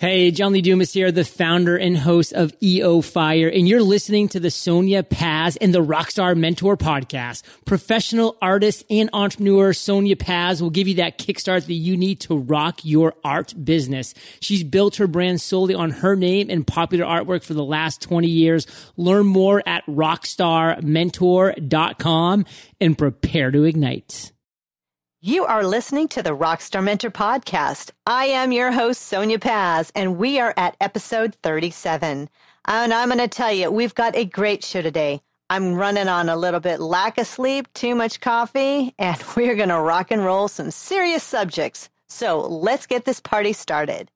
Hey, John Lee Dumas here, the founder and host of EO Fire, and you're listening to the Sonia Paz and the Rockstar Mentor podcast. Professional artist and entrepreneur Sonia Paz will give you that kickstart that you need to rock your art business. She's built her brand solely on her name and popular artwork for the last 20 years. Learn more at rockstarmentor.com and prepare to ignite. You are listening to the Rockstar Mentor Podcast. I am your host, Sonia Paz, and we are at episode 37. And I'm going to tell you, we've got a great show today. I'm running on a little bit lack of sleep, too much coffee, and we're going to rock and roll some serious subjects. So let's get this party started.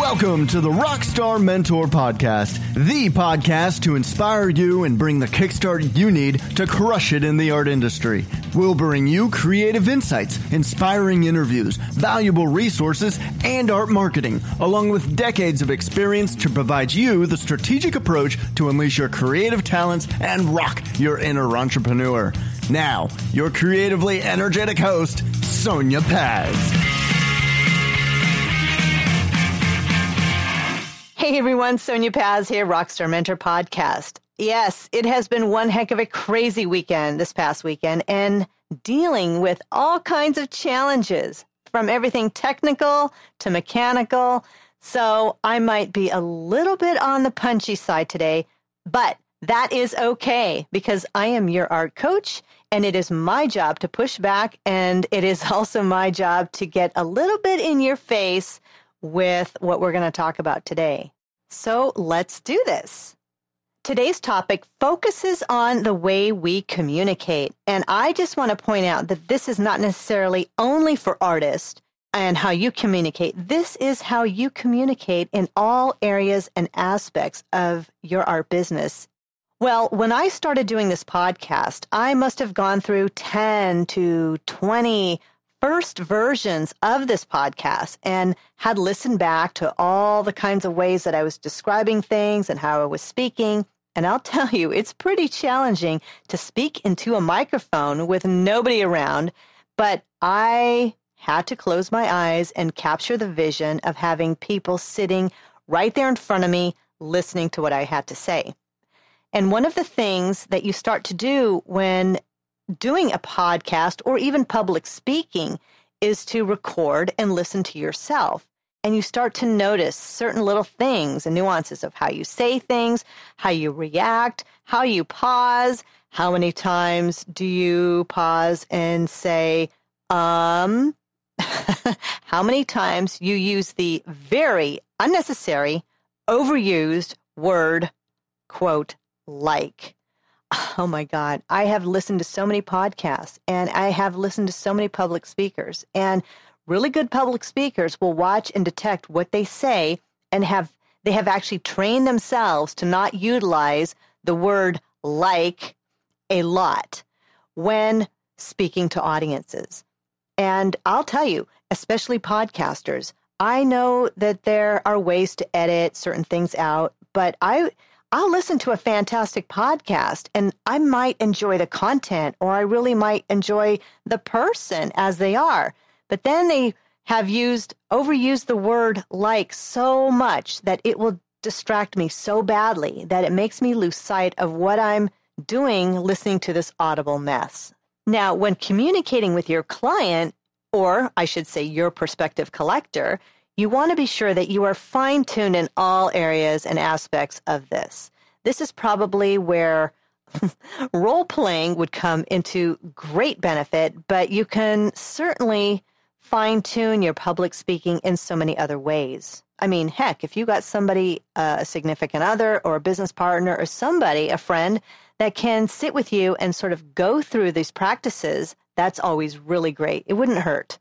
Welcome to the Rockstar Mentor Podcast, the podcast to inspire you and bring the kickstart you need to crush it in the art industry. We'll bring you creative insights, inspiring interviews, valuable resources, and art marketing, along with decades of experience to provide you the strategic approach to unleash your creative talents and rock your inner entrepreneur. Now, your creatively energetic host, Sonia Paz. Hey everyone, Sonia Paz here, Rockstar Mentor Podcast. Yes, it has been one heck of a crazy weekend this past weekend and dealing with all kinds of challenges from everything technical to mechanical. So I might be a little bit on the punchy side today, but that is okay because I am your art coach and it is my job to push back and it is also my job to get a little bit in your face with what we're going to talk about today. So let's do this. Today's topic focuses on the way we communicate. And I just want to point out that this is not necessarily only for artists and how you communicate. This is how you communicate in all areas and aspects of your art business. Well, when I started doing this podcast, I must have gone through 10 to 20 first versions of this podcast and had listened back to all the kinds of ways that I was describing things and how I was speaking. And I'll tell you, it's pretty challenging to speak into a microphone with nobody around, but I had to close my eyes and capture the vision of having people sitting right there in front of me listening to what I had to say. And one of the things that you start to do when doing a podcast or even public speaking is to record and listen to yourself. And you start to notice certain little things and nuances of how you say things, how you react, how you pause. How many times do you pause and say, um? how many times you use the very unnecessary, overused word, quote, like? Oh my God. I have listened to so many podcasts and I have listened to so many public speakers. And really good public speakers will watch and detect what they say and have they have actually trained themselves to not utilize the word like a lot when speaking to audiences. And I'll tell you, especially podcasters, I know that there are ways to edit certain things out, but I I'll listen to a fantastic podcast and I might enjoy the content or I really might enjoy the person as they are. But then they have used, overused the word like so much that it will distract me so badly that it makes me lose sight of what I'm doing listening to this audible mess. Now, when communicating with your client, or I should say your prospective collector, you want to be sure that you are fine tuned in all areas and aspects of this. This is probably where role playing would come into great benefit, but you can certainly fine tune your public speaking in so many other ways. I mean, heck, if you got somebody, uh, a significant other or a business partner or somebody, a friend that can sit with you and sort of go through these practices, that's always really great. It wouldn't hurt.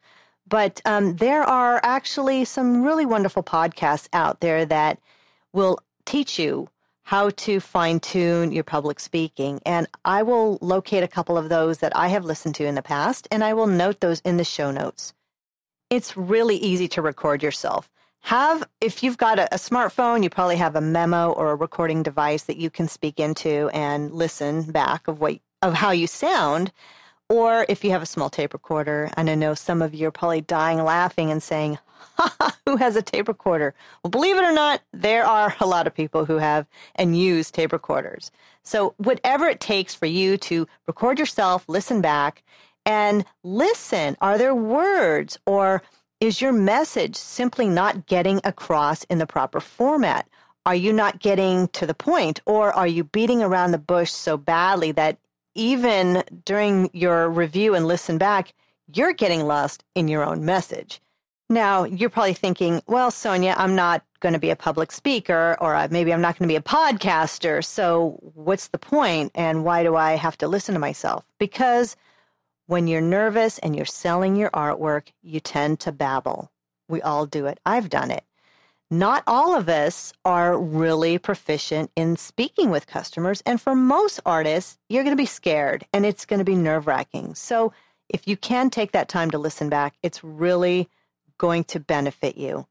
But um, there are actually some really wonderful podcasts out there that will teach you how to fine tune your public speaking. And I will locate a couple of those that I have listened to in the past, and I will note those in the show notes. It's really easy to record yourself. Have, if you've got a, a smartphone, you probably have a memo or a recording device that you can speak into and listen back of what, of how you sound Or if you have a small tape recorder, and I know some of you are probably dying laughing and saying, "Ha! who has a tape recorder? Well, believe it or not, there are a lot of people who have and use tape recorders. So, whatever it takes for you to record yourself, listen back, and listen. Are there words or is your message simply not getting across in the proper format? Are you not getting to the point, or are you beating around the bush so badly that even during your review and listen back, you're getting lost in your own message? Now, you're probably thinking, well, Sonia, I'm not going to be a public speaker, or uh, maybe I'm not going to be a podcaster. So, what's the point? point, and why do I have to listen to myself? Because when you're nervous and you're selling your artwork, you tend to babble. We all do it. I've done it. Not all of us are really proficient in speaking with customers. And for most artists, you're going to be scared and it's going to be nerve wracking. So if you can take that time to listen back, it's really going to benefit you.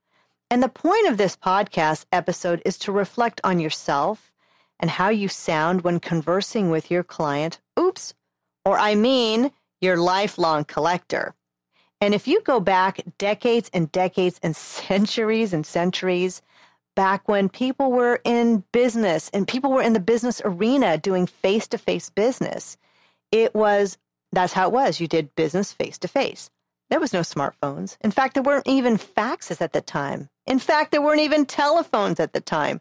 And the point of this podcast episode is to reflect on yourself and how you sound when conversing with your client. Oops. Or I mean, your lifelong collector. And if you go back decades and decades and centuries and centuries, back when people were in business and people were in the business arena doing face to face business, it was that's how it was. You did business face to face. There was no smartphones. In fact, there weren't even faxes at the time. In fact, there weren't even telephones at the time.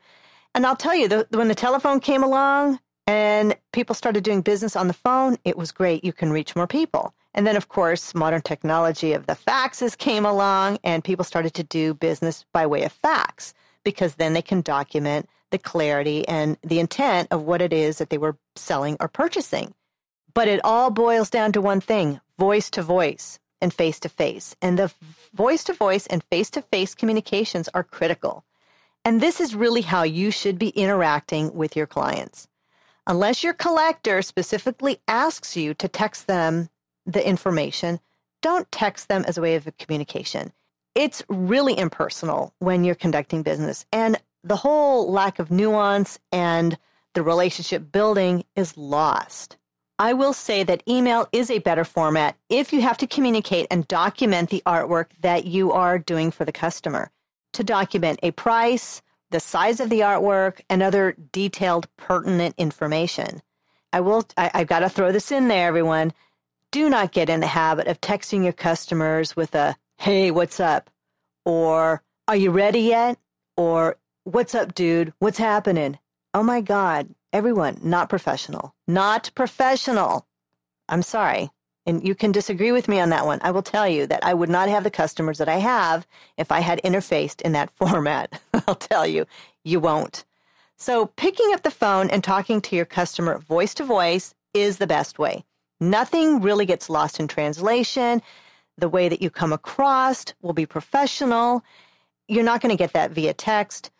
And I'll tell you, the, when the telephone came along, and people started doing business on the phone. It was great. You can reach more people. And then, of course, modern technology of the faxes came along, and people started to do business by way of fax because then they can document the clarity and the intent of what it is that they were selling or purchasing. But it all boils down to one thing voice to voice and face to face. And the voice to voice and face to face communications are critical. And this is really how you should be interacting with your clients unless your collector specifically asks you to text them the information, don't text them as a way of communication. It's really impersonal when you're conducting business. And the whole lack of nuance and the relationship building is lost. I will say that email is a better format if you have to communicate and document the artwork that you are doing for the customer. To document a price, the size of the artwork, and other detailed, pertinent information. I will, I, I've got to throw this in there, everyone. Do not get in the habit of texting your customers with a, hey, what's up? Or, are you ready yet? Or, what's up, dude? What's happening? Oh my God, everyone, not professional. Not professional. I'm sorry and you can disagree with me on that one. I will tell you that I would not have the customers that I have if I had interfaced in that format. I'll tell you, you won't. So, picking up the phone and talking to your customer voice to voice is the best way. Nothing really gets lost in translation. The way that you come across will be professional. You're not going to get that via text.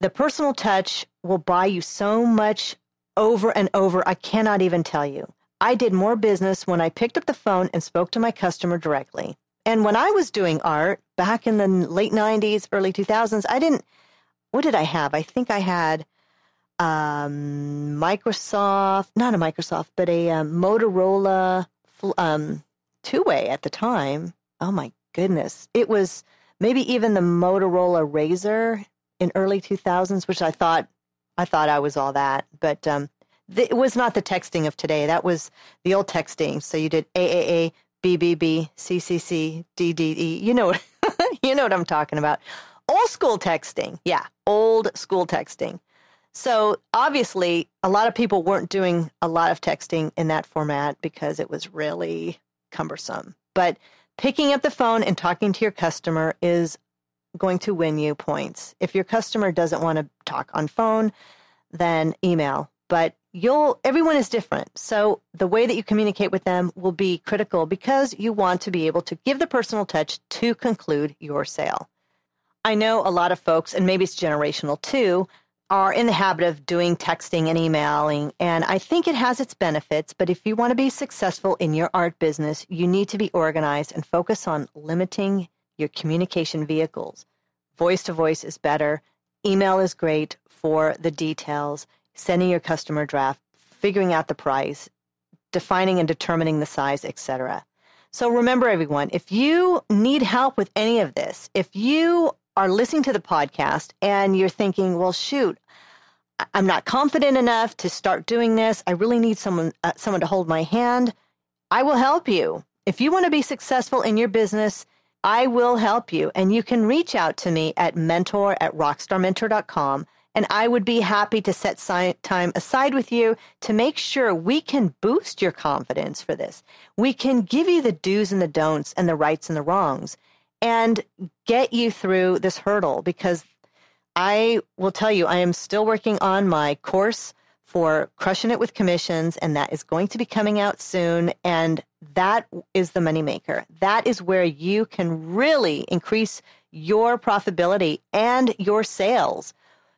The personal touch will buy you so much over and over. I cannot even tell you. I did more business when I picked up the phone and spoke to my customer directly. And when I was doing art back in the late 90s, early 2000s, I didn't, what did I have? I think I had um, Microsoft, not a Microsoft, but a um, Motorola um, two way at the time. Oh my goodness. It was maybe even the Motorola Razr in early 2000s, which I thought, I thought I was all that. But um, it was not the texting of today. That was the old texting. So you did AAA, BBB, CCC, DDE. You know, you know what I'm talking about. Old school texting. Yeah, old school texting. So obviously, a lot of people weren't doing a lot of texting in that format because it was really cumbersome. But picking up the phone and talking to your customer is going to win you points. If your customer doesn't want to talk on phone, then email. But you'll everyone is different so the way that you communicate with them will be critical because you want to be able to give the personal touch to conclude your sale i know a lot of folks and maybe it's generational too are in the habit of doing texting and emailing and i think it has its benefits but if you want to be successful in your art business you need to be organized and focus on limiting your communication vehicles voice to voice is better email is great for the details sending your customer draft, figuring out the price, defining and determining the size, etc. So remember, everyone, if you need help with any of this, if you are listening to the podcast and you're thinking, well, shoot, I'm not confident enough to start doing this. I really need someone, uh, someone to hold my hand. I will help you. If you want to be successful in your business, I will help you. And you can reach out to me at mentor at rockstarmentor.com. And I would be happy to set time aside with you to make sure we can boost your confidence for this. We can give you the do's and the don'ts and the rights and the wrongs and get you through this hurdle because I will tell you, I am still working on my course for crushing it with commissions, and that is going to be coming out soon. And that is the moneymaker. That is where you can really increase your profitability and your sales,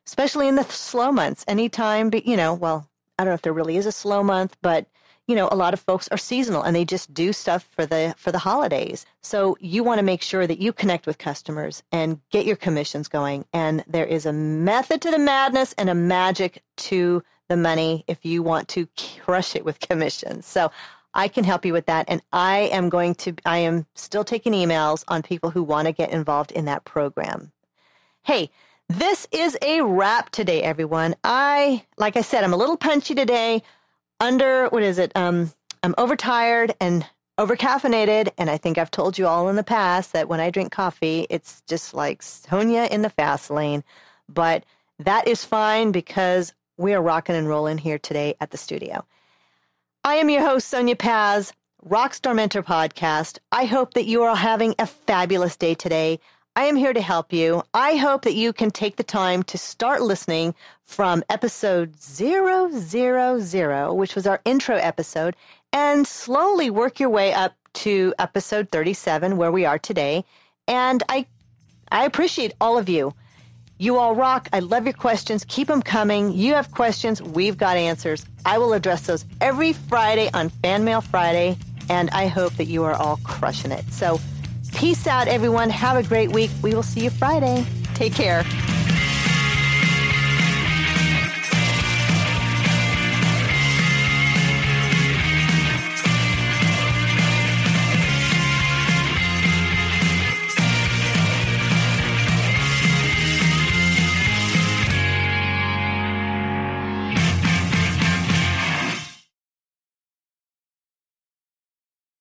especially in the slow months. Anytime, you know, well, I don't know if there really is a slow month, but you know, a lot of folks are seasonal and they just do stuff for the for the holidays. So you want to make sure that you connect with customers and get your commissions going. And there is a method to the madness and a magic to the money if you want to crush it with commissions. So I can help you with that. And I am going to, I am still taking emails on people who want to get involved in that program. Hey, this is a wrap today, everyone. I, like I said, I'm a little punchy today under what is it? Um, I'm overtired and overcaffeinated, and I think I've told you all in the past that when I drink coffee, it's just like Sonia in the fast lane. But that is fine because we are rocking and rolling here today at the studio. I am your host, Sonia Paz, Rockstar Mentor Podcast. I hope that you are having a fabulous day today. I am here to help you. I hope that you can take the time to start listening from episode 000, which was our intro episode, and slowly work your way up to episode 37, where we are today. And I, I appreciate all of you. You all rock. I love your questions. Keep them coming. You have questions. We've got answers. I will address those every Friday on Fan Mail Friday. And I hope that you are all crushing it. So, Peace out, everyone. Have a great week. We will see you Friday. Take care.